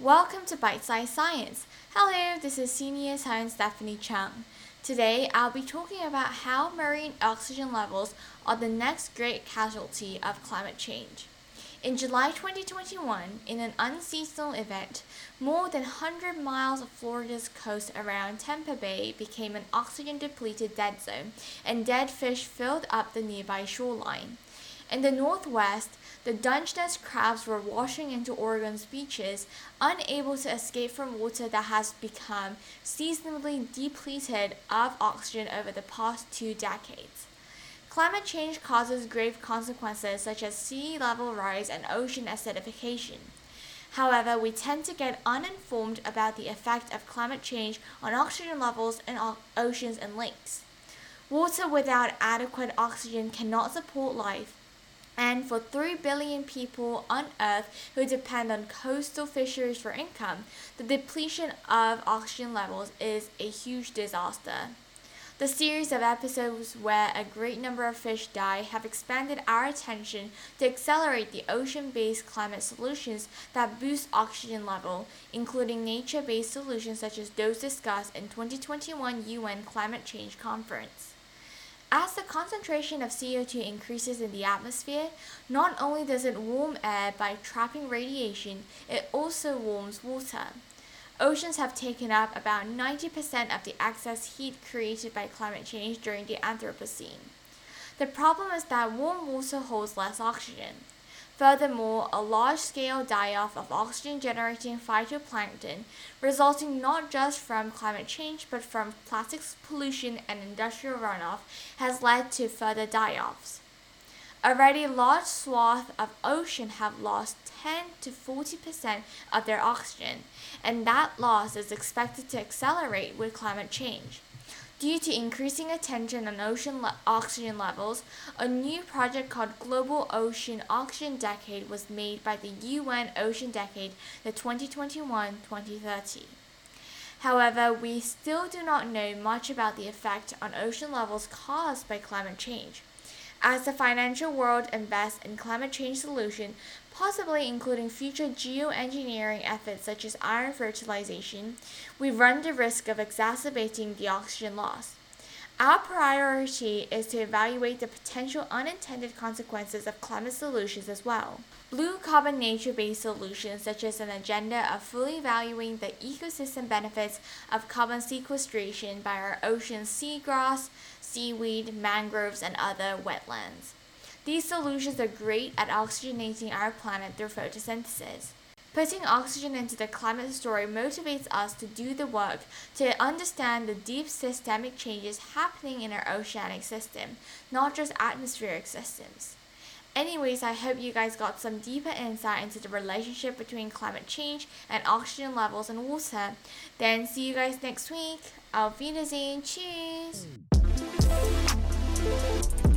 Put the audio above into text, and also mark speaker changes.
Speaker 1: Welcome to Bite Size Science. Hello, this is Senior Science Stephanie Chung. Today, I'll be talking about how marine oxygen levels are the next great casualty of climate change. In July 2021, in an unseasonal event, more than 100 miles of Florida's coast around Tampa Bay became an oxygen depleted dead zone, and dead fish filled up the nearby shoreline. In the northwest, the Dungeness crabs were washing into Oregon's beaches, unable to escape from water that has become seasonally depleted of oxygen over the past two decades. Climate change causes grave consequences such as sea level rise and ocean acidification. However, we tend to get uninformed about the effect of climate change on oxygen levels in oceans and lakes. Water without adequate oxygen cannot support life, and for 3 billion people on Earth who depend on coastal fisheries for income, the depletion of oxygen levels is a huge disaster. The series of episodes where a great number of fish die have expanded our attention to accelerate the ocean-based climate solutions that boost oxygen level, including nature-based solutions such as those discussed in 2021 UN Climate Change Conference. As the concentration of CO2 increases in the atmosphere, not only does it warm air by trapping radiation, it also warms water. Oceans have taken up about 90% of the excess heat created by climate change during the Anthropocene. The problem is that warm water holds less oxygen. Furthermore, a large-scale die-off of oxygen-generating phytoplankton, resulting not just from climate change but from plastics pollution and industrial runoff, has led to further die-offs. Already large swaths of ocean have lost 10 to 40% of their oxygen, and that loss is expected to accelerate with climate change. Due to increasing attention on ocean le- oxygen levels, a new project called Global Ocean Oxygen Decade was made by the UN Ocean Decade, the 2021-2030. However, we still do not know much about the effect on ocean levels caused by climate change. As the financial world invests in climate change solutions, possibly including future geoengineering efforts such as iron fertilization, we run the risk of exacerbating the oxygen loss. Our priority is to evaluate the potential unintended consequences of climate solutions as well. Blue carbon nature based solutions, such as an agenda of fully valuing the ecosystem benefits of carbon sequestration by our oceans, seagrass, seaweed, mangroves, and other wetlands. These solutions are great at oxygenating our planet through photosynthesis. Putting oxygen into the climate story motivates us to do the work to understand the deep systemic changes happening in our oceanic system, not just atmospheric systems. Anyways, I hope you guys got some deeper insight into the relationship between climate change and oxygen levels in water. Then see you guys next week. Auf Wiedersehen. Cheers. Hmm.